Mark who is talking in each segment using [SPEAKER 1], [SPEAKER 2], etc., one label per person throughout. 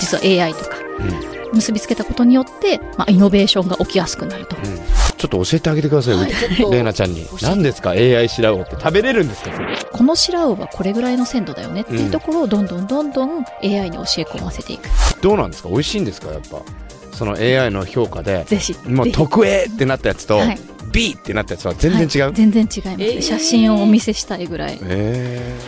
[SPEAKER 1] 実は AI とか結びつけたことによって、まあ、イノベーションが起きやすくなると、
[SPEAKER 2] ちょっと教えてあげてくださいよ、レイナちゃんに。何ですか？AI シラウオって食べれるんですか？
[SPEAKER 1] この白魚はこれぐらいの鮮度だよねっていうところをどんどんどんどん AI に教え込ませていく。
[SPEAKER 2] どうなんですか？美味しいんですか？やっぱその AI の評価で
[SPEAKER 1] ぜひ
[SPEAKER 2] もう特 A ってなったやつと、
[SPEAKER 1] はい。
[SPEAKER 2] B ってなったやつは全然違う、
[SPEAKER 1] はい。全然違います、ね写真をお見せしたいぐらい。
[SPEAKER 2] え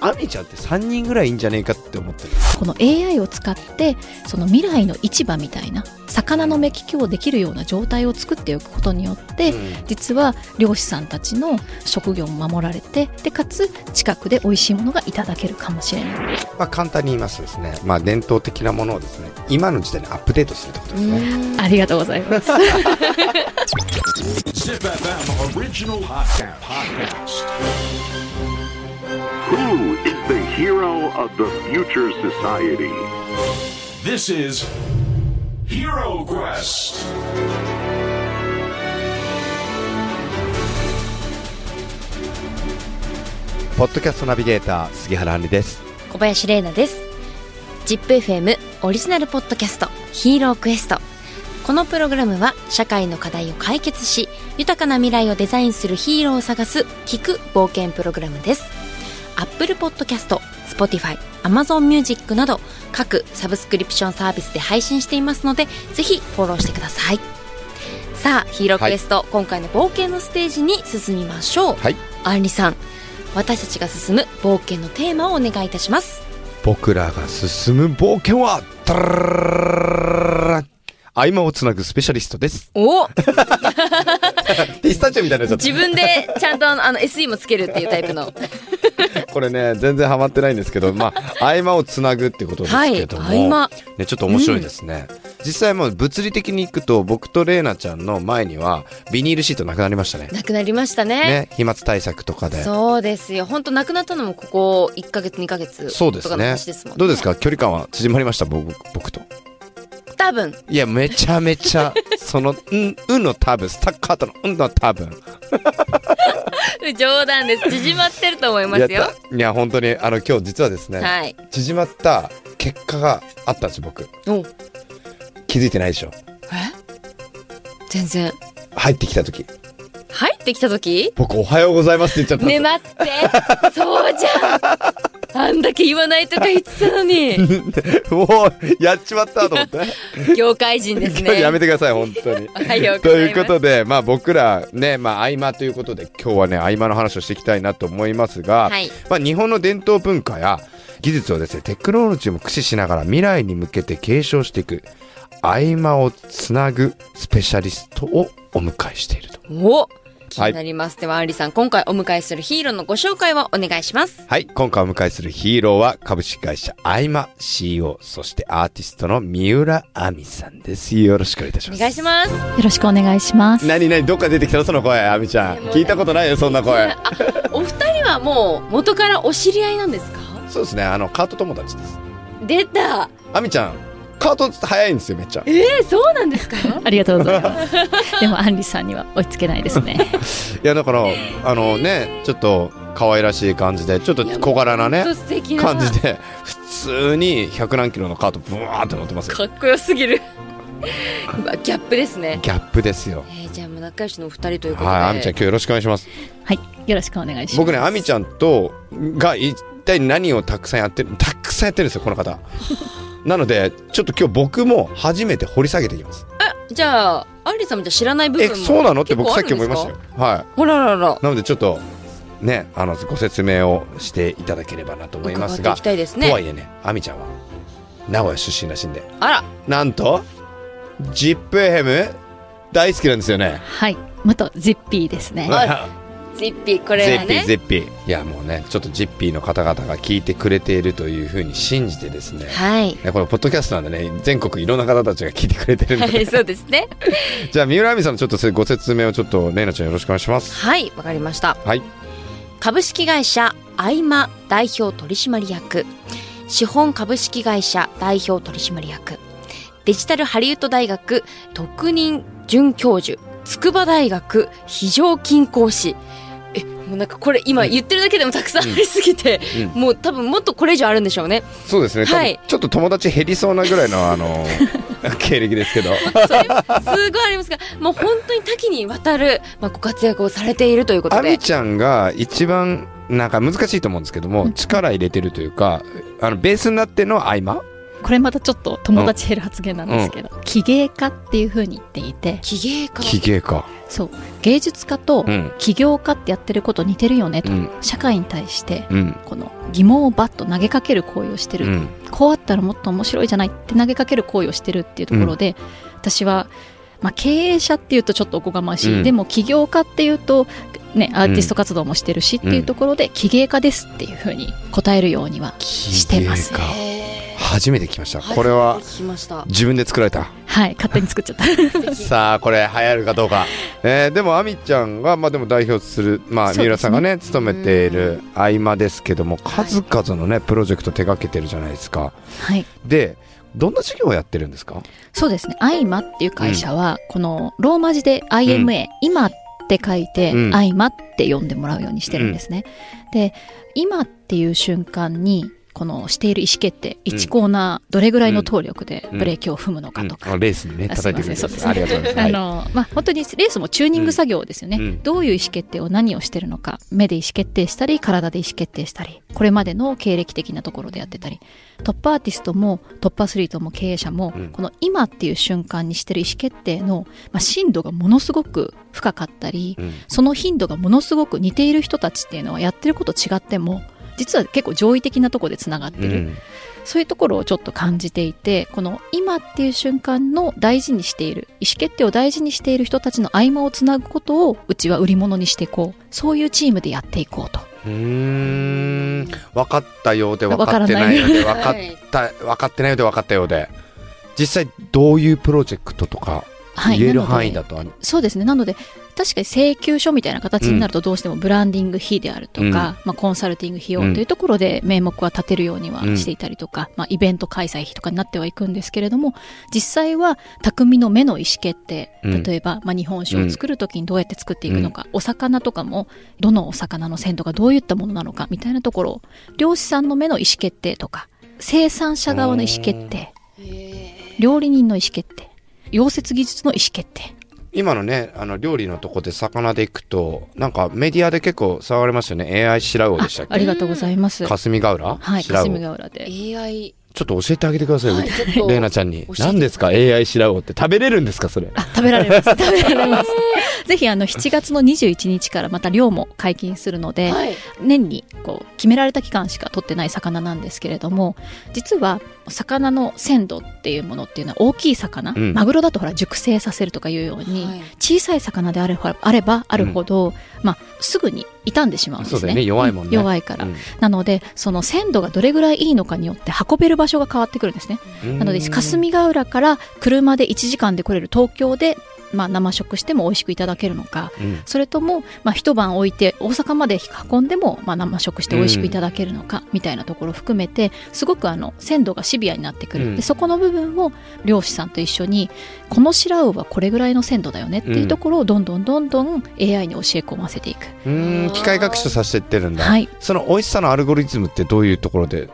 [SPEAKER 2] ー、アミちゃんって3人ぐらいいいんじゃねえかって思ってる。
[SPEAKER 1] この AI を使ってその未来の市場みたいな魚の目利きをできるような状態を作っておくことによって、
[SPEAKER 2] うん。
[SPEAKER 1] 実は漁師さんたちの職業も守られてでかつ近くで美味しいものがいただけるかもしれない。
[SPEAKER 2] まあ簡単に言いますとですね。まあ伝統的なものをですね今の時代にアップデートするって
[SPEAKER 1] ありがとうございます。
[SPEAKER 2] ポッドキャストナビゲーター杉原杏里です
[SPEAKER 3] 小林玲奈です。ZIPFM オリジナルポッドキャスト。ヒーロークエスト。このプログラムは社会の課題を解決し、豊かな未来をデザインするヒーローを探す聞く冒険プログラムです。Apple Podcast、Spotify、Amazon Music など各サブスクリプションサービスで配信していますので、ぜひフォローしてください。さあ、ヒーロークエスト、今回の冒険のステージに進みましょう。
[SPEAKER 2] はい
[SPEAKER 3] アンリさん、私たちが進む冒険のテーマをお願いいたします。
[SPEAKER 2] 僕らが進む冒険はタラ合間をつなぐスペシャリストです
[SPEAKER 3] お
[SPEAKER 2] ピスタチオみたいなやつ
[SPEAKER 3] 自分でちゃんとあのあの SE もつけるっていうタイプの。
[SPEAKER 2] これね全然ハマってないんですけどまあ合間をつなぐってことですけども、
[SPEAKER 3] はい合間。
[SPEAKER 2] ね、ちょっと面白いですね、実際もう物理的に行くと僕とレイナちゃんの前にはビニールシートなくなりましたね。
[SPEAKER 3] なくなりましたね。
[SPEAKER 2] ね飛沫対策とかで。
[SPEAKER 3] そうですよ。本当なくなったのもここ1ヶ月2ヶ月とかの
[SPEAKER 2] そうですね。
[SPEAKER 3] 話ですもんね。
[SPEAKER 2] どうですか？距離感は縮まりました？僕僕と。
[SPEAKER 3] 多分。
[SPEAKER 2] いやめちゃめちゃその「うん」うんの多分スタッカートの「うん」の多分
[SPEAKER 3] 冗談です。縮まってると思いますよ
[SPEAKER 2] いや本当にあの今日実はですね、
[SPEAKER 3] はい。
[SPEAKER 2] 縮まった結果があったんです僕
[SPEAKER 3] お
[SPEAKER 2] 気づいてないでしょ
[SPEAKER 3] 全然。
[SPEAKER 2] 入ってきた時
[SPEAKER 3] 入ってきた時？
[SPEAKER 2] 僕「おはようございます」って言っちゃった
[SPEAKER 3] ね待って。そうじゃん。あんだけ言わないとか言ってたのに。
[SPEAKER 2] もうやっちまったと思って
[SPEAKER 3] 業界人ですね。
[SPEAKER 2] やめてください本当に
[SPEAKER 3] おはようご
[SPEAKER 2] という。ことで、まあ、僕らね、まあ、合間ということで今日はね合間の話をしていきたいなと思いますが、
[SPEAKER 3] はい。
[SPEAKER 2] まあ、日本の伝統文化や技術をですねテクノロジーも駆使しながら未来に向けて継承していく合間をつなぐスペシャリストをお迎えしていると。
[SPEAKER 3] お気になります。では、アンリさん、今回お迎えするヒーローのご紹介をお願いします。
[SPEAKER 2] はい、今回お迎えするヒーローは株式会社合間 CEO そしてアーティストの三浦亜美さんです。よろしくお願いいたしま
[SPEAKER 3] お
[SPEAKER 2] す。
[SPEAKER 3] 願いします。
[SPEAKER 1] よろしくお願いします。
[SPEAKER 2] 何何どっか出てきたのその声亜美ちゃん。聞いたことないよそんな声。
[SPEAKER 3] あ、お二人はもう元からお知り合いなんですか？
[SPEAKER 2] そうですね。あのカート友達です。
[SPEAKER 3] 出た。
[SPEAKER 2] 亜美ちゃんカート早いんですよめっちゃ。
[SPEAKER 3] えー、そうなんですか？
[SPEAKER 1] ありがとうございます。でもアンリさんには追いつけないですね。
[SPEAKER 2] いやだからあのねちょっと可愛らしい感じでちょっと小柄なね感じで普通に100何キロのカートブワーって乗ってますよ。
[SPEAKER 3] かっこよすぎる。ギャップですね。
[SPEAKER 2] ギャップですよ。
[SPEAKER 3] えー、じゃあもう仲良しのお二人ということで。
[SPEAKER 2] はい亜美ちゃん今日よろしくお願いします。
[SPEAKER 1] はいよろしくお願いします。
[SPEAKER 2] 僕ね亜美ちゃんとが一体何をたくさんやってるたくさんやってるんですよこの方なのでちょっと今日僕も初めて掘り下げていきます。
[SPEAKER 3] じゃあアンリさんもじゃあ知らない部分
[SPEAKER 2] え
[SPEAKER 3] も
[SPEAKER 2] そうなの？って僕さっき思いましたよ。はい。
[SPEAKER 3] ほららら。
[SPEAKER 2] なのでちょっとねあのご説明をしていただければなと思いますが
[SPEAKER 3] 伺っていきたいです
[SPEAKER 2] と
[SPEAKER 3] ね
[SPEAKER 2] はいえね亜美ちゃんは名古屋出身らしいんで。
[SPEAKER 3] あら。
[SPEAKER 2] なんと ZIPFM 大好きなんですよね。
[SPEAKER 1] はい。元ジッピーですね。
[SPEAKER 3] ジッピーこれ
[SPEAKER 2] ゼッピー
[SPEAKER 3] はね。
[SPEAKER 2] ゼッピーいやもうねちょっとジッピーの方々が聞いてくれているというふうに信じてですね。
[SPEAKER 3] はい。
[SPEAKER 2] ねこれポッドキャストなんでね全国いろんな方たちが聞いてくれてるので。
[SPEAKER 3] はいそうですね。
[SPEAKER 2] じゃあ三浦亜美さんのちょっとご説明をちょっとレイナちゃんよろしくお願いします。
[SPEAKER 3] はいわかりました。
[SPEAKER 2] はい。
[SPEAKER 3] 株式会社アイマ代表取締役。資本株式会社代表取締役。デジタルハリウッド大学特任准教授。筑波大学非常勤講師。えもうなんかこれ今言ってるだけでもたくさんありすぎて、
[SPEAKER 2] うん。
[SPEAKER 3] もう多分もっとこれ以上あるんでしょうね。
[SPEAKER 2] そうですね、
[SPEAKER 3] はい。
[SPEAKER 2] ちょっと友達減りそうなぐらいのあの 経歴ですけど。
[SPEAKER 3] それすごいありますが、もう本当に多岐にわたる、まあ、ご活躍をされているということで。
[SPEAKER 2] 亜美。ちゃんが一番なんか難しいと思うんですけども力入れてるというかあのベースになっての合間
[SPEAKER 1] これまたちょっと友達減る発言なんですけど、記芸家っていうふうに言っていて。
[SPEAKER 3] 起芸家？
[SPEAKER 2] 記芸か
[SPEAKER 1] そう。芸術家と
[SPEAKER 2] うん。
[SPEAKER 1] 起業家ってやってること似てるよねと、
[SPEAKER 2] うん。
[SPEAKER 1] 社会に対して
[SPEAKER 2] うん。
[SPEAKER 1] この疑問をバッと投げかける行為をしてる、
[SPEAKER 2] うん。
[SPEAKER 1] こうあったらもっと面白いじゃないって投げかける行為をしてるっていうところで、私は、まあ、経営者っていうとちょっとおこがまし。い、
[SPEAKER 2] うん。
[SPEAKER 1] でも起業家っていうと、ね、アーティスト活動もしてるしっていうところで、起芸家ですっていうふうに答えるようにはしてます。
[SPEAKER 2] 記芸家。
[SPEAKER 3] へ
[SPEAKER 2] 初めて聞きました。
[SPEAKER 3] ー
[SPEAKER 2] これは。自分で作られた？
[SPEAKER 1] はい勝手に作っちゃった。
[SPEAKER 2] さあこれ流行るかどうか、えーでも亜美ちゃんがまあでも代表するまあ三浦さんがね勤めている合間ですけども数々のねプロジェクト手掛けてるじゃないですか。
[SPEAKER 1] はい。
[SPEAKER 2] でどんな授業をやってるんですか？
[SPEAKER 1] そうですね。アイマっていう会社は、このローマ字で IMA、今って書いて、
[SPEAKER 2] うん。
[SPEAKER 1] アイマって呼んでもらうようにしてるんですね。で、今っていう瞬間に、このしている意思決定、1コーナーどれぐらいの動力でブレーキを踏むのかとか、
[SPEAKER 2] レースにね
[SPEAKER 1] あ
[SPEAKER 2] 叩いてくれて
[SPEAKER 1] すいませんね
[SPEAKER 2] ありがとうございます。
[SPEAKER 1] あの、まあ、本当にレースもチューニング作業ですよね。
[SPEAKER 2] うん。
[SPEAKER 1] どういう意思決定を何をしてるのか、目で意思決定したり、体で意思決定したり、これまでの経歴的なところでやってたり、トップアーティストもトップアスリートも経営者も、
[SPEAKER 2] うん。
[SPEAKER 1] この今っていう瞬間にしてる意思決定の、まあ、深度がものすごく深かったり、
[SPEAKER 2] うん。
[SPEAKER 1] その頻度がものすごく似ている人たちっていうのはやってること違っても、実は結構上位的なところでつながってる。
[SPEAKER 2] うん
[SPEAKER 1] そういうところをちょっと感じていて、この今っていう瞬間の大事にしている、意思決定を大事にしている人たちの合間をつなぐことをうちは売り物にしていこう。そういうチームでやっていこうと。
[SPEAKER 2] うーん分かったようで分かってないようで分かっ
[SPEAKER 3] はい
[SPEAKER 2] た分かってないようで分かったようで実際どういうプロジェクトとか
[SPEAKER 1] はい。
[SPEAKER 2] 言える範囲だとは
[SPEAKER 1] そうですね。なので、確かに請求書みたいな形になるとどうしてもブランディング費であるとか、
[SPEAKER 2] うん。
[SPEAKER 1] まあコンサルティング費用というところで名目は立てるようにはしていたりとか、まあイベント開催費とかになってはいくんですけれども、実際は匠の目の意思決定、
[SPEAKER 2] うん。
[SPEAKER 1] 例えば、まあ日本酒を作るときにどうやって作っていくのか、お魚とかもどのお魚の鮮度がどういったものなのかみたいなところを、漁師さんの目の意思決定とか、生産者側の意思決定、料理人の意思決定、溶接技術の意思決定、
[SPEAKER 2] 今のねあの料理のとこで魚でいくとなんかメディアで結構騒がれましたよね。AI 白魚でしたっけ？
[SPEAKER 1] ありがとうございます。
[SPEAKER 2] 霞ヶ浦？
[SPEAKER 1] はい、
[SPEAKER 2] 白魚
[SPEAKER 1] 霞ヶ浦で。
[SPEAKER 3] AI
[SPEAKER 2] ちょっと教えてあげてくださいよ、
[SPEAKER 3] はい。
[SPEAKER 2] レイナちゃんに。何ですか？AI 白魚って。食べれるんですか？それ。
[SPEAKER 1] あ、食べられます。食べられます。ぜひ、あの、7月の21日からまた漁も解禁するので、
[SPEAKER 3] はい。
[SPEAKER 1] 年にこう決められた期間しか取ってない魚なんですけれども実は魚の鮮度っていうものっていうのは大きい魚、
[SPEAKER 2] うん。
[SPEAKER 1] マグロだとほら熟成させるとかいうように、
[SPEAKER 3] はい。
[SPEAKER 1] 小さい魚であればあればあるほど、まあ、すぐに傷んでしまうんですね。
[SPEAKER 2] ね。弱いもんね。
[SPEAKER 1] う弱いから、
[SPEAKER 2] うん。
[SPEAKER 1] なのでその鮮度がどれぐらいいいのかによって運べる場所が変わってくるんですね。なので霞ヶ浦から車で1時間で来れる東京で、まあ、生食しても美味しくいただけるのか
[SPEAKER 2] うん。
[SPEAKER 1] それとも、まあ、一晩置いて大阪まで運んでも、まあ、生食して美味しくいただけるのか、みたいなところを含めてすごくあの鮮度がシビアになってくる、
[SPEAKER 2] うん。
[SPEAKER 1] でそこの部分を漁師さんと一緒にこの白魚はこれぐらいの鮮度だよねっていうところをどんどんどんどん AI に教え込ませていく、
[SPEAKER 2] うーん機械学習させていってるんだ、
[SPEAKER 1] はい。
[SPEAKER 2] その美味しさのアルゴリズムってどういうところで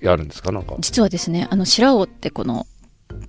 [SPEAKER 2] やるんですか？なんか。
[SPEAKER 1] 実はですねあの白魚ってこの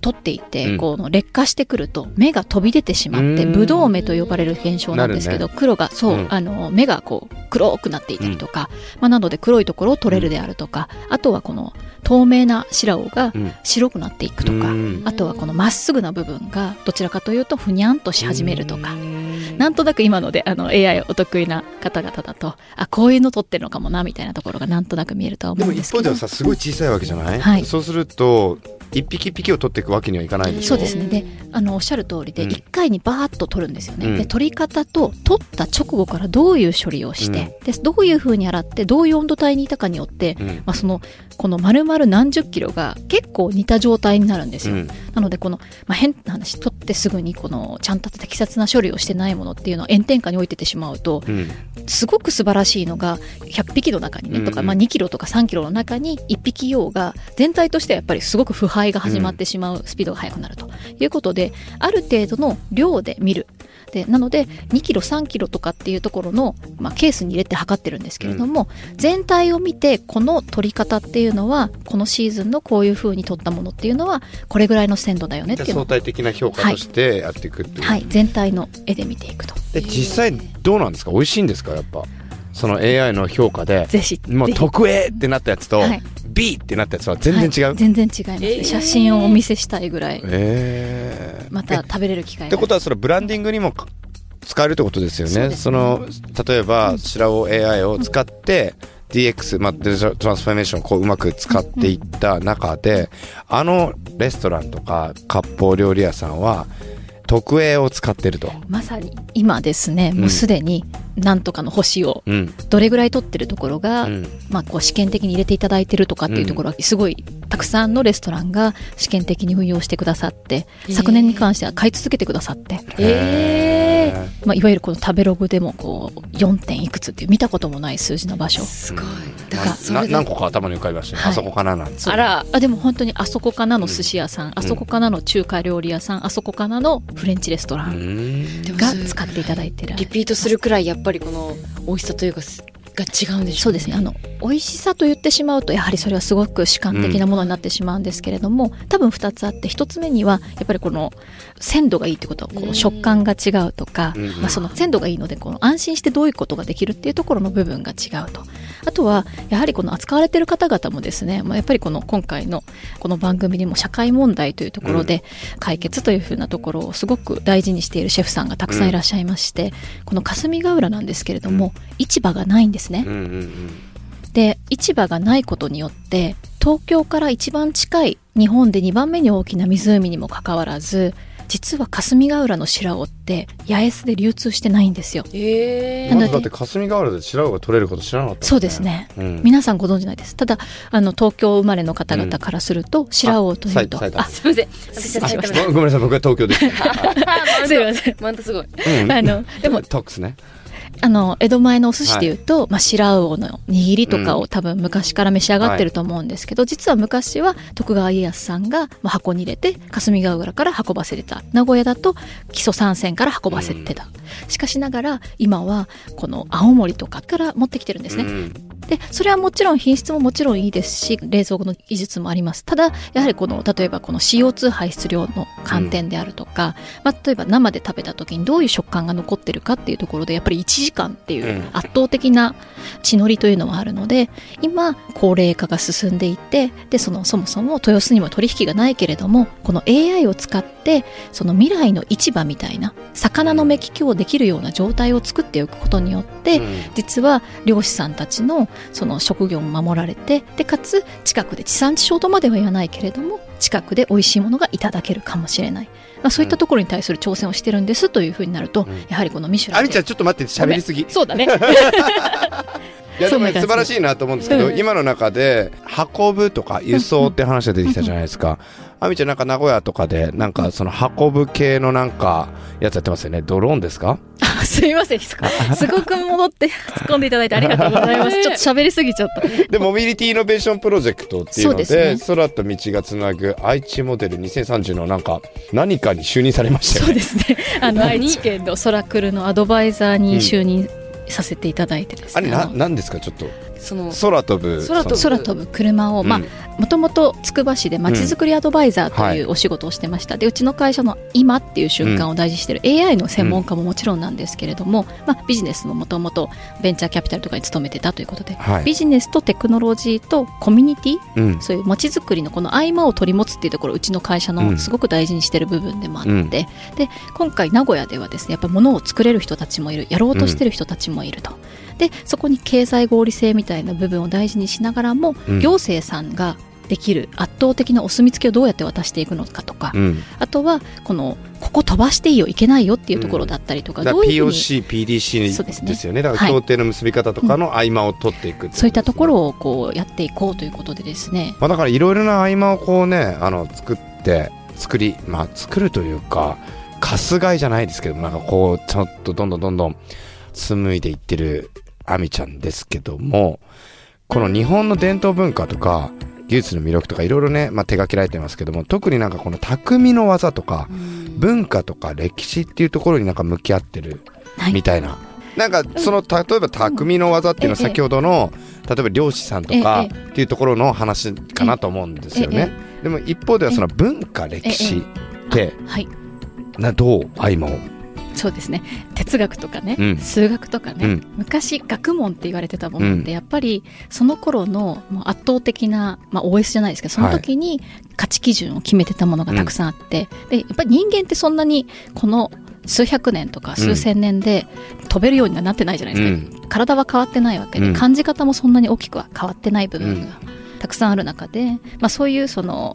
[SPEAKER 1] 取っていて、
[SPEAKER 2] うん。
[SPEAKER 1] この劣化してくると目が飛び出てしまって
[SPEAKER 2] うん。
[SPEAKER 1] ブドウ目と呼ばれる現象なんですけど、黒がそう、
[SPEAKER 2] うん。
[SPEAKER 1] あの目がこう黒くなっていたりとか、まあ、なので黒いところを取れるであるとか、あとはこの透明な白魚が
[SPEAKER 2] うん。
[SPEAKER 1] 白くなっていくとか、
[SPEAKER 2] うん。
[SPEAKER 1] あとはこのまっすぐな部分がどちらかというとふにゃんとし始めるとか、
[SPEAKER 2] うん。
[SPEAKER 1] なんとなく今のであの AI お得意な方々だとあこういうの取ってるのかもなみたいなところがなんとなく見えるとは
[SPEAKER 2] でも
[SPEAKER 1] 思うんですけど。
[SPEAKER 2] 一方ではさすごい小さいわけじゃない、
[SPEAKER 1] はい。
[SPEAKER 2] そうすると一匹一匹を取っていくわけにはいかないでしょ。
[SPEAKER 1] そうですね。であのおっしゃる通りで
[SPEAKER 2] うん。
[SPEAKER 1] 1回にバーッと取るんですよね、
[SPEAKER 2] うん。
[SPEAKER 1] で取り方と取った直後からどういう処理をして、でどういう風に洗ってどういう温度帯にいたかによって、
[SPEAKER 2] うん。
[SPEAKER 1] まあ、そのこの丸々何十キロが結構似た状態になるんですよ、
[SPEAKER 2] うん。
[SPEAKER 1] なのでこの、まあ、変な話取ってすぐにこのちゃんと適切な処理をしてないものっていうのを炎天下に置いててしまうと
[SPEAKER 2] うん。
[SPEAKER 1] すごく素晴らしいのが100匹の中にね、
[SPEAKER 2] うん。
[SPEAKER 1] とか、まあ、2キロとか3キロの中に1匹用が全体としてはやっぱりすごく腐敗が始まってしまうスピードが速くなるということである程度の量で見る。でなので2キロ3キロとかっていうところの、まあ、ケースに入れて測ってるんですけれども、全体を見てこの取り方っていうのはこのシーズンのこういう風に取ったものっていうのはこれぐらいの鮮度だよねっていう
[SPEAKER 2] 相対的な評価としてやっていくっていう、
[SPEAKER 1] はい、全体の絵で見ていくと。
[SPEAKER 2] で実際どうなんですか？美味しいんですか？やっぱその AI の評価で
[SPEAKER 1] ぜひ
[SPEAKER 2] もう特 A ってなったやつと、
[SPEAKER 1] はい。
[SPEAKER 2] B ってなったやつは全然違う、
[SPEAKER 1] はい全然違います、
[SPEAKER 3] えー。
[SPEAKER 1] 写真をお見せしたいぐらい。
[SPEAKER 2] えー。
[SPEAKER 1] また食べれる機会が。
[SPEAKER 2] ってことはそれブランディングにもか使えるってことですよね。その例えば白尾 AI を使って、DX、まあ、デジタルトランスフォーメーションをこううまく使っていった中で、あのレストランとか割烹料理屋さんは特 A を使ってると。
[SPEAKER 1] まさに今ですねもうすでになんとかの星を
[SPEAKER 2] うん。
[SPEAKER 1] どれぐらい取ってるところが、
[SPEAKER 2] うん
[SPEAKER 1] まあ、こう試験的に入れていただいてるとかっていうところはすごいたくさんのレストランが試験的に運用してくださって昨年に関しては買い続けてくださって、
[SPEAKER 3] え
[SPEAKER 1] まあ、いわゆるこの食べログでもこう4点いくつっていう見たこともない数字の場所。
[SPEAKER 3] ー、すごい。
[SPEAKER 1] だから
[SPEAKER 2] 何個か頭に浮かびましたね。
[SPEAKER 1] はい。
[SPEAKER 2] あそこかななんて。
[SPEAKER 3] あら
[SPEAKER 1] あでも本当にあそこかなの寿司屋さん、あそこかなの中華料理屋さんあそこかなのフレンチレストラ
[SPEAKER 2] う
[SPEAKER 1] ン
[SPEAKER 2] ん
[SPEAKER 1] が使っていただいてる。
[SPEAKER 3] リピートするくらいやっぱりこの美味しさというかすが違うんでしょ
[SPEAKER 1] そうですね。あの美味しさと言ってしまうとやはりそれはすごく主観的なものになってしまうんですけれども、多分2つあって1つ目にはやっぱりこの鮮度がいいってことはこ
[SPEAKER 3] うん。
[SPEAKER 1] う食感が違うとか、
[SPEAKER 2] うん
[SPEAKER 1] まあ、その鮮度がいいのでこの安心してどういうことができるっていうところの部分が違うと。あとはやはりこの扱われてる方々もですね、まあ、やっぱりこの今回のこの番組にも社会問題というところで解決というふうなところをすごく大事にしているシェフさんがたくさんいらっしゃいまして、この霞ヶ浦なんですけれども、市場がないんですね。
[SPEAKER 2] うんうん
[SPEAKER 1] で市場がないことによって東京から一番近い日本で2番目に大きな湖にもかかわらず実は霞ヶ浦の白尾って八重洲で流通してないんですよ。
[SPEAKER 3] え
[SPEAKER 2] うん。
[SPEAKER 1] なので
[SPEAKER 2] まずだって霞ヶ浦で白尾が取れること知らなかった、
[SPEAKER 1] そうです。ね。
[SPEAKER 2] うん。
[SPEAKER 1] 皆さんご存知ないです。ただあの東京生まれの方々からすると白尾と。いうと、
[SPEAKER 2] あ
[SPEAKER 3] すみません。私たち
[SPEAKER 1] 失礼しました。
[SPEAKER 2] ごごめんなさい。僕は東京です。
[SPEAKER 1] すいません。
[SPEAKER 3] マンタすごい。
[SPEAKER 2] うん。
[SPEAKER 1] あのでも
[SPEAKER 2] トックスね。
[SPEAKER 1] あの江戸前のお寿司でいうと、まあ、白魚の握りとか
[SPEAKER 2] う
[SPEAKER 1] を多分昔から召し上がってると思うんですけど、実は昔は徳川家康さんがまあ箱に入れて霞ヶ浦から運ばせてた。名古屋だと木曽三川から運ばせてた、しかしながら今はこの青森とかから持ってきてるんですね、
[SPEAKER 2] うん。
[SPEAKER 1] でそれはもちろん品質ももちろんいいですし冷蔵庫の技術もあります。ただやはりこの例えばこの CO2 排出量の観点であるとか、まあ、例えば生で食べた時にどういう食感が残ってるかっていうところでやっぱり1時間っていううん。圧倒的な血のりというのはあるので今高齢化が進んでいてでそのそもそも豊洲にも取引がないけれどもこの AI を使ってその未来の市場みたいな魚の目利きをできるような状態を作っておくことによって、
[SPEAKER 2] うん。
[SPEAKER 1] 実は漁師さんたちのその職業も守られてでかつ近くで地産地消とまでは言わないけれども近くで美味しいものがいただけるかもしれない、まあ、そういったところに対する挑戦をしてるんですというふうになると、
[SPEAKER 2] うん。
[SPEAKER 1] やはりこのミシュランで。
[SPEAKER 2] あみちゃんちょっと待って喋りすぎ。
[SPEAKER 1] そうだね。
[SPEAKER 2] いやでもね素晴らしいなと思うんですけど、
[SPEAKER 1] うん。
[SPEAKER 2] 今の中で運ぶとか輸送って話が出てきたじゃないですか。あみちゃんなんか名古屋とかでなんかその運ぶ系のなんかやつやってますよね。ドローンですか？
[SPEAKER 1] あすいませんすごく戻って突っ込んでいただいてありがとうございます。ちょっと喋りすぎちゃった。
[SPEAKER 2] でモビリティイノベーションプロジェクトっていうので
[SPEAKER 1] ですね。
[SPEAKER 2] 空と道がつなぐ愛知モデル2030のなんか何かに就任されましたよね。
[SPEAKER 1] そうですね。あの愛知県のソラクルのアドバイザーに就任させていただいてですね、
[SPEAKER 2] あれななんですか？ちょっと
[SPEAKER 3] その
[SPEAKER 2] 空飛ぶ。
[SPEAKER 3] 空飛ぶ。
[SPEAKER 2] そ
[SPEAKER 1] 空飛ぶ車を、
[SPEAKER 2] の
[SPEAKER 1] まあもともとつくば市でまちづくりアドバイザーと
[SPEAKER 2] はい
[SPEAKER 1] いうお仕事をしてました、でうちの会社の今っていう瞬間を大事にしている AI の専門家ももちろんなんですけれども、まあ、ビジネスももともとベンチャーキャピタルとかに勤めてたということで、
[SPEAKER 2] はい。
[SPEAKER 1] ビジネスとテクノロジーとコミュニティ
[SPEAKER 2] うん。
[SPEAKER 1] そういうまちづくりのこの合間を取り持つっていうところうちの会社
[SPEAKER 2] うん。
[SPEAKER 1] のすごく大事にしてる部分でもあって、
[SPEAKER 2] うん。
[SPEAKER 1] で今回名古屋ではですねやっぱ物を作れる人たちもいるやろうとしてる人たちもいると。でそこに経済合理性みたいな部分を大事にしながらも、
[SPEAKER 2] うん。
[SPEAKER 1] 行政さんができる圧倒的なお墨付きをどうやって渡していくのかとか、
[SPEAKER 2] うん。
[SPEAKER 1] あとはこのここ飛ばしていいよいけないよっていうところだったりとか、
[SPEAKER 2] だから
[SPEAKER 1] どういう
[SPEAKER 2] POC、PDC
[SPEAKER 1] です
[SPEAKER 2] よね。だから
[SPEAKER 1] はい。
[SPEAKER 2] 協定の結び方とかの合間を取っていく
[SPEAKER 1] そういったとこ
[SPEAKER 2] ろ。
[SPEAKER 1] ろをこうやっていこうということでですね。
[SPEAKER 2] まあだからいろいろな合間をこうね、あの作って作り、まあ作るというか、かすがいじゃないですけど、なんかこうちょっとどんどんどんどん紡いでいってるアミちゃんですけども、この日本の伝統文化とか技術の魅力とかいろいろね、まあ、手掛けられてますけども特になんかこの匠の技とか文化とか歴史っていうところになんか向き合ってる
[SPEAKER 1] はい。
[SPEAKER 2] みたいな。なんかその例えば匠の技っていうのは
[SPEAKER 1] ええ。
[SPEAKER 2] 先ほどの例えば漁師さんとか
[SPEAKER 1] え
[SPEAKER 2] っていうところの話かなと思うんですよね。でも一方ではその文化歴史って
[SPEAKER 1] はい。
[SPEAKER 2] などう合間を。
[SPEAKER 1] そうですね。哲学とかね、
[SPEAKER 2] うん。
[SPEAKER 1] 数学とかね、
[SPEAKER 2] うん。
[SPEAKER 1] 昔学問って言われてたものってやっぱりその頃のもう圧倒的な、まあ、OS じゃないですけどその時に価値基準を決めてたものがたくさんあって、でやっぱり人間ってそんなにこの数百年とか数千年で飛べるようにはなってないじゃないですか、体は変わってないわけで、
[SPEAKER 2] うん。
[SPEAKER 1] 感じ方もそんなに大きくは変わってない部分がたくさんある中で、まあ、そういうその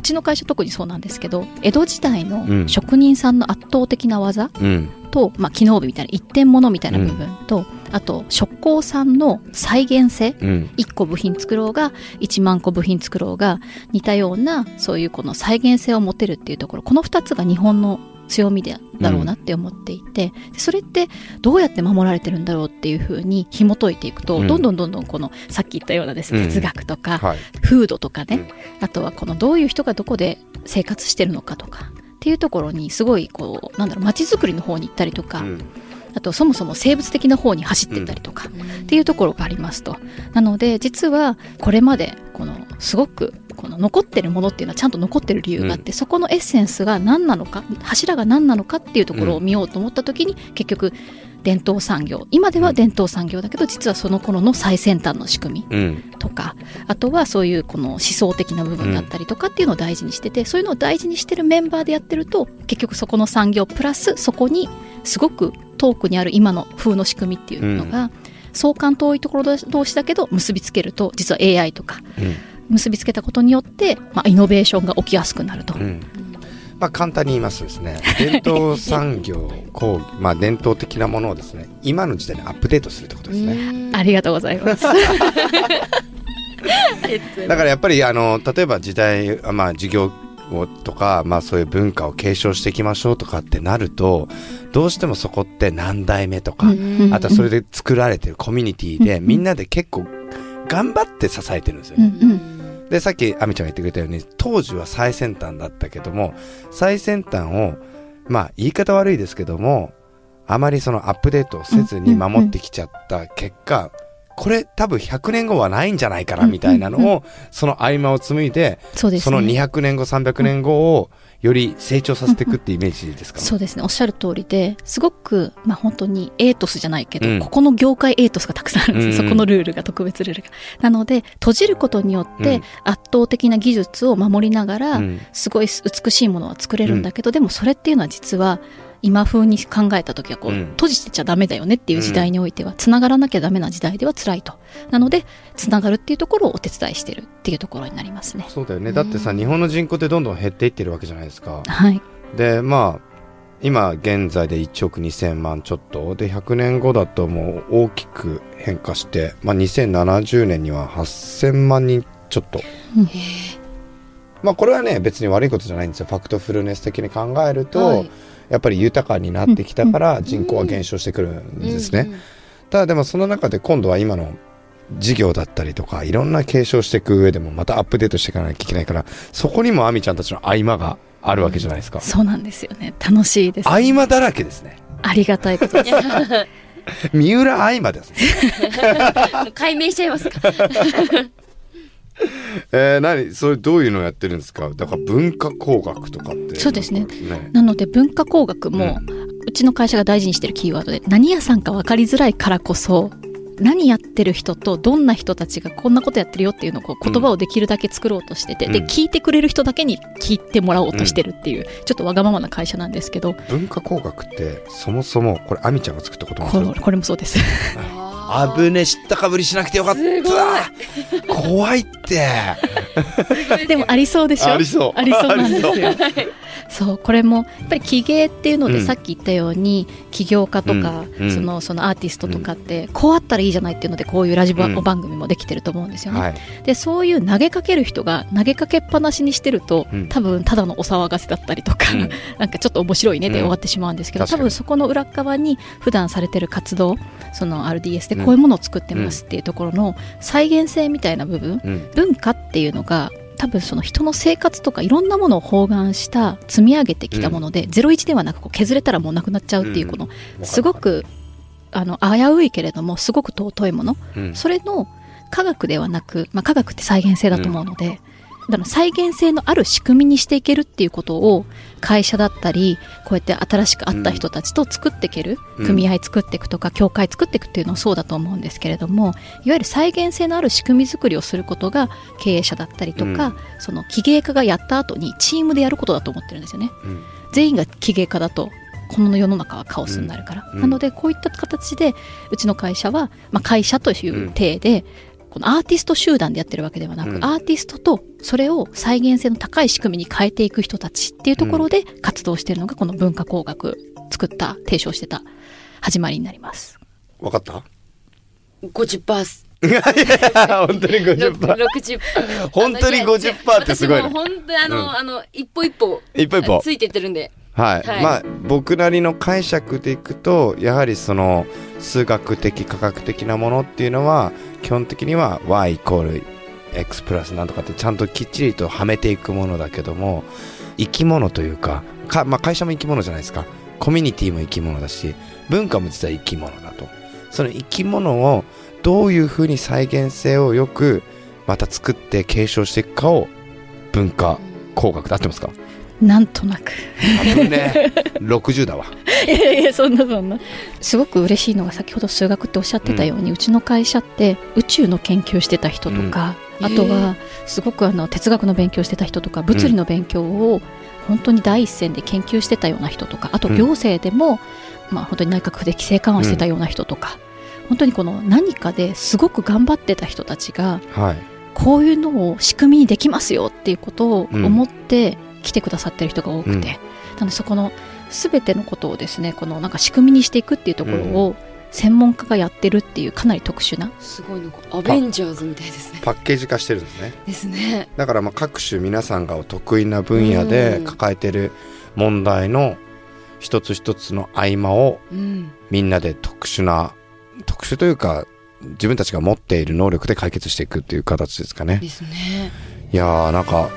[SPEAKER 1] うちの会社特にそうなんですけど江戸時代の
[SPEAKER 2] うん。
[SPEAKER 1] 職人さんの圧倒的な技、
[SPEAKER 2] うん。
[SPEAKER 1] と、まあ、機能美みたいな一点物みたいな部分と、あと職工さんの再現性。
[SPEAKER 2] うん。
[SPEAKER 1] 1個部品作ろうが1万個部品作ろうが似たようなそういうこの再現性を持てるっていうところ。この2つが日本の強みでだろうなって思っていて、でそれってどうやって守られてるんだろうっていうふうに紐解いていくと、
[SPEAKER 2] うん。
[SPEAKER 1] どんどんどんどんこのさっき言ったようなですね、
[SPEAKER 2] うん。
[SPEAKER 1] 哲学とか、
[SPEAKER 2] はい。
[SPEAKER 1] 風土とかね、
[SPEAKER 2] うん。
[SPEAKER 1] あとはこのどういう人がどこで生活してるのかとかっていうところにすごいこうなんだろう街づくりの方に行ったりとか、
[SPEAKER 2] うん。
[SPEAKER 1] あとそもそも生物的な方に走ってったりとか、っていうところがありますと。なので実はこれまでこのすごくこの残ってるものっていうのはちゃんと残ってる理由があって、そこのエッセンスが何なのか柱が何なのかっていうところを見ようと思った時に、結局伝統産業今では伝統産業だけど実はその頃の最先端の仕組み
[SPEAKER 2] うん。
[SPEAKER 1] とかあとはそういうこの思想的な部分だったりとかっていうのを大事にしてて、そういうのを大事にしてるメンバーでやってると結局そこの産業プラスそこにすごく遠くにある今の風の仕組みっていうのが、相関遠いところ同士だけど結びつけると実は AI とか
[SPEAKER 2] うん
[SPEAKER 1] 結びつけたことによって、まあ、イノベーションが起きやすくなると。
[SPEAKER 2] うん。まあ簡単に言いますとですね 伝統産業工芸まあ伝統的なものをですね今の時代にアップデートするってことですね。
[SPEAKER 1] ありがとうございます。
[SPEAKER 2] だからやっぱりあの例えば時代あまあ授業をとか、まあ、そういう文化を継承していきましょうとかってなるとどうしてもそこって何代目とか、
[SPEAKER 1] うん。
[SPEAKER 2] あとはそれで作られてるコミュニティで、
[SPEAKER 1] うん。
[SPEAKER 2] みんなで結構頑張って支えてるんですよ
[SPEAKER 1] うん
[SPEAKER 2] ね。
[SPEAKER 1] うん
[SPEAKER 2] でさっき亜美ちゃんが言ってくれたように当時は最先端だったけども最先端をまあ言い方悪いですけどもあまりそのアップデートをせずに守ってきちゃった結果、これ多分100年後はないんじゃないかなみたいなのを、
[SPEAKER 1] うんうん。
[SPEAKER 2] その合間を紡いで
[SPEAKER 1] そうですね。
[SPEAKER 2] その200年後300年後をより成長させていくってイメージですか、
[SPEAKER 1] そうですね。おっしゃる通りですごく、まあ、本当にエイトスじゃないけど、
[SPEAKER 2] うん。
[SPEAKER 1] ここの業界エイトスがたくさんあるんです、
[SPEAKER 2] うんうん。
[SPEAKER 1] そこのルールが特別ルールが。なので閉じることによって
[SPEAKER 2] うん。
[SPEAKER 1] 圧倒的な技術を守りながら、
[SPEAKER 2] うん。
[SPEAKER 1] すごい美しいものは作れるんだけど、でもそれっていうのは実は今風に考えた時はこう、
[SPEAKER 2] うん。
[SPEAKER 1] 閉じてちゃダメだよねっていう時代においては、つながらなきゃダメな時代では辛いと。なのでつながるっていうところをお手伝いしてるっていうところになりますね。
[SPEAKER 2] そうだよね。だってさ日本の人口ってどんどん減っていってるわけじゃないですか。
[SPEAKER 1] はい。
[SPEAKER 2] でまあ今現在で1億2000万ちょっと。で100年後だともう大きく変化して、まあ、2070年には8000万人ちょっと、
[SPEAKER 1] うん。
[SPEAKER 2] まあこれはね別に悪いことじゃないんですよ。ファクトフルネス的に考えると、
[SPEAKER 3] はい
[SPEAKER 2] やっぱり豊かになってきたから人口は減少してくるんですね、ただでもその中で今度は今の事業だったりとかいろんな継承していく上でもまたアップデートしていかなきゃいけないからそこにも亜美ちゃんたちの合間があるわけじゃないですか、
[SPEAKER 1] そうなんですよね。楽しいです
[SPEAKER 2] 合間だらけですね。
[SPEAKER 1] ありがたいことです
[SPEAKER 2] 三浦合間ですね。
[SPEAKER 3] 解明しちゃいますか
[SPEAKER 2] えー、何？それどういうのやってるんですか？だから文化工学とかって。
[SPEAKER 1] そうですね。
[SPEAKER 2] ね。
[SPEAKER 1] なので文化工学も、うちの会社が大事にしてるキーワードで何屋さんか分かりづらいからこそ何やってる人とどんな人たちがこんなことやってるよっていうのをこう言葉をできるだけ作ろうとしてて、
[SPEAKER 2] うん。
[SPEAKER 1] で聞いてくれる人だけに聞いてもらおうとしてるっていう、ちょっとわがままな会社なんですけど。
[SPEAKER 2] 文化工学ってそもそもこれ亜美ちゃんが作ったことなん
[SPEAKER 1] こ
[SPEAKER 2] です
[SPEAKER 1] れこれもそうです
[SPEAKER 2] あぶね知ったかぶりしなくてよかった。怖いって。
[SPEAKER 1] でもありそうでしょ？
[SPEAKER 2] ありそう。
[SPEAKER 1] ありそうなんですよ。そう。これもやっぱり起芸っていうので、
[SPEAKER 2] うん。
[SPEAKER 1] さっき言ったように起業家とか、
[SPEAKER 2] うんうん。
[SPEAKER 1] そのそのアーティストとかって、こうあったらいいじゃないっていうのでこういうラジオ
[SPEAKER 2] うん
[SPEAKER 1] 番組もできてると思うんですよね、
[SPEAKER 2] はい。
[SPEAKER 1] でそういう投げかける人が投げかけっぱなしにしてると、
[SPEAKER 2] うん。
[SPEAKER 1] 多分ただのお騒がせだったりとか、
[SPEAKER 2] うん。
[SPEAKER 1] なんかちょっと面白いねで
[SPEAKER 2] うん。
[SPEAKER 1] 終わってしまうんですけど、多分そこの裏側に普段されてる活動その RDS でこういうものを作ってますっていうところの再現性みたいな部分、
[SPEAKER 2] うん。
[SPEAKER 1] 文化っていうのが多分その人の生活とかいろんなものを包含した積み上げてきたもので、01ではなくこう削れたらもうなくなっちゃうっていうこの、すごくあの危ういけれどもすごく尊いもの。
[SPEAKER 2] うん。
[SPEAKER 1] それの科学ではなく、まあ、科学って再現性だと思うので、だから再現性のある仕組みにしていけるっていうことを会社だったりこうやって新しく会った人たちと作っていける、
[SPEAKER 2] うん。
[SPEAKER 1] 組合作っていくとか協会作っていくっていうのはそうだと思うんですけれどもいわゆる再現性のある仕組み作りをすることが経営者だったりとか、
[SPEAKER 2] うん。
[SPEAKER 1] その企芸家がやった後にチームでやることだと思ってるんですよね。
[SPEAKER 2] うん。
[SPEAKER 1] 全員が企芸家だとこの世の中はカオスになるから、
[SPEAKER 2] うん。
[SPEAKER 1] なのでこういった形でうちの会社は、まあ、会社という体で、このアーティスト集団でやってるわけではなく、
[SPEAKER 2] うん
[SPEAKER 1] アーティストとそれを再現性の高い仕組みに変えていく人たちっていうところで活動しているのがこの文化工学作った提唱してた始まりになります。
[SPEAKER 2] わかった
[SPEAKER 3] ？50%っす。
[SPEAKER 2] 本当に50%
[SPEAKER 3] 60%。
[SPEAKER 2] 本当に50%ってすごいね
[SPEAKER 3] 私も本当にあの、
[SPEAKER 2] うん
[SPEAKER 3] あの、一歩一歩。
[SPEAKER 2] 一歩一歩
[SPEAKER 3] ついてってるんで。
[SPEAKER 2] はい、
[SPEAKER 3] はい。
[SPEAKER 2] まあ僕なりの解釈でいくとやはりその数学的科学的なものっていうのは基本的には y イコール x プラスなんとかってちゃんときっちりとはめていくものだけども生き物というかか、まあ、会社も生き物じゃないですか。コミュニティも生き物だし文化も実は生き物だと。その生き物をどういうふうに再現性をよくまた作って継承していくかを文化工学で合ってますか？
[SPEAKER 1] なんとなく。
[SPEAKER 2] 多分ね60だわ。
[SPEAKER 1] いやいやそんなそんな。すごく嬉しいのが先ほど数学っておっしゃってたように、うちの会社って宇宙の研究してた人とか、
[SPEAKER 3] うん。
[SPEAKER 1] あとはすごくあの哲学の勉強してた人とか物理の勉強を本当に第一線で研究してたような人とかあと
[SPEAKER 2] うん。
[SPEAKER 1] 行政でも、まあ、本当に内閣府で規制緩和してたような人とか、本当にこの何かですごく頑張ってた人たちが
[SPEAKER 2] はい。
[SPEAKER 1] こういうのを仕組みにできますよっていうことを思って来てくださってる人が多くて、
[SPEAKER 2] うん
[SPEAKER 1] なのでそこの全てのことをですねこのなんか仕組みにしていくっていうところを専門家がやってるっていうかなり特殊な
[SPEAKER 3] すごいなんかアベンジャーズみたいですね。
[SPEAKER 2] パッケージ化してるんですね
[SPEAKER 3] ですね。
[SPEAKER 2] だからまあ各種皆さんがお得意な分野で
[SPEAKER 3] うん
[SPEAKER 2] 抱えてる問題の一つ一つの合間を
[SPEAKER 3] うん。
[SPEAKER 2] みんなで特殊な特殊というか自分たちが持っている能力で解決していくっていう形ですかね
[SPEAKER 3] ですね。
[SPEAKER 2] いやーなんか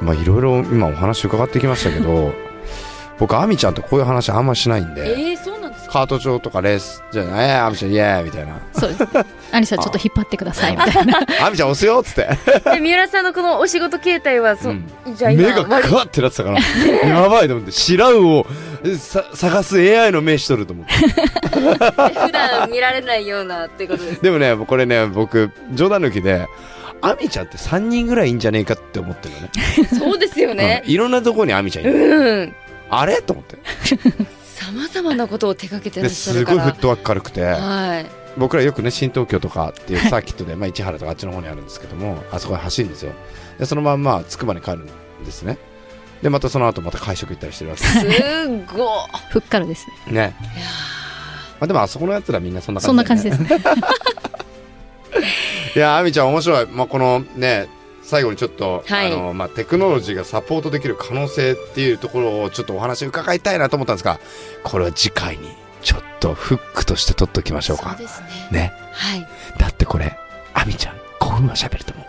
[SPEAKER 2] まあいろいろ今お話伺ってきましたけど 僕アミちゃんとこういう話あんましないんで
[SPEAKER 3] えー、そうなんですか？
[SPEAKER 2] カート上とかレースじゃない「えー、アミちゃんイエーイ!」みたいな
[SPEAKER 1] そうですアニさんちょっと引っ張ってくださいみたいな「
[SPEAKER 2] アミちゃん押すよ!」っつって
[SPEAKER 3] で三浦さんのこのお仕事形態はそ、
[SPEAKER 2] うん
[SPEAKER 3] じゃあ今
[SPEAKER 2] 目がカ
[SPEAKER 3] 割り
[SPEAKER 2] ワってなってたからやばいと思って知らんをさ探す AI の目しとると思って
[SPEAKER 3] 普段見られないようなってことです。
[SPEAKER 2] でもねこれね僕冗談抜きでアミちゃんって3人ぐらいいいんじゃねえかって思ってるのね。
[SPEAKER 3] そうですよね。
[SPEAKER 2] うん。いろんなところにアミちゃんいる。
[SPEAKER 3] うん。
[SPEAKER 2] あれ？と思って。
[SPEAKER 3] さまざまなことを手掛けてらっしゃるから。
[SPEAKER 2] ですごいフットワーク軽くて。
[SPEAKER 3] はい。
[SPEAKER 2] 僕らよくね新東京とかっていうサーキットで、まあ、市原とかあっちの方にあるんですけどもあそこに走るんですよ。でそのまんまつくばに帰るんですね。でまたその後また会食行ったりしてるわけ。
[SPEAKER 3] すっご
[SPEAKER 1] ふっかるですね。
[SPEAKER 2] ね。まあでもあそこのやつらみんなそんな
[SPEAKER 1] そんな
[SPEAKER 2] 感じだよね、
[SPEAKER 1] 感じですね
[SPEAKER 2] いやあみちゃん面白い、まあ、このね最後にちょっと、
[SPEAKER 3] はい
[SPEAKER 2] あのまあ、テクノロジーがサポートできる可能性っていうところをちょっとお話伺いたいなと思ったんですがこれは次回にちょっとフックとして取っておきましょうか
[SPEAKER 3] そうですね。
[SPEAKER 2] ね
[SPEAKER 3] はい。
[SPEAKER 2] だってこれあみちゃん5分は喋ると思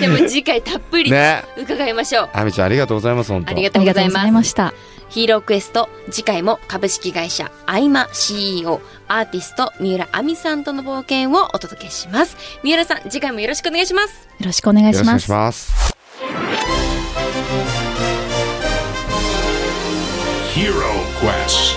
[SPEAKER 3] でも次回たっぷり
[SPEAKER 2] うね
[SPEAKER 3] 伺いましょう。
[SPEAKER 2] あみちゃんありがとうございます本当
[SPEAKER 3] ありが
[SPEAKER 1] ありがとうご
[SPEAKER 3] とうございます。
[SPEAKER 1] ざいました
[SPEAKER 3] ヒーロークエスト次回も株式会社アイマ CEO アーティスト三浦亜美さんとの冒険をお届けします三浦さん次回もよろしくお願いします
[SPEAKER 1] よろしくお願いし
[SPEAKER 2] よろしくお願いし
[SPEAKER 1] ます
[SPEAKER 2] ます
[SPEAKER 4] Hero Quest.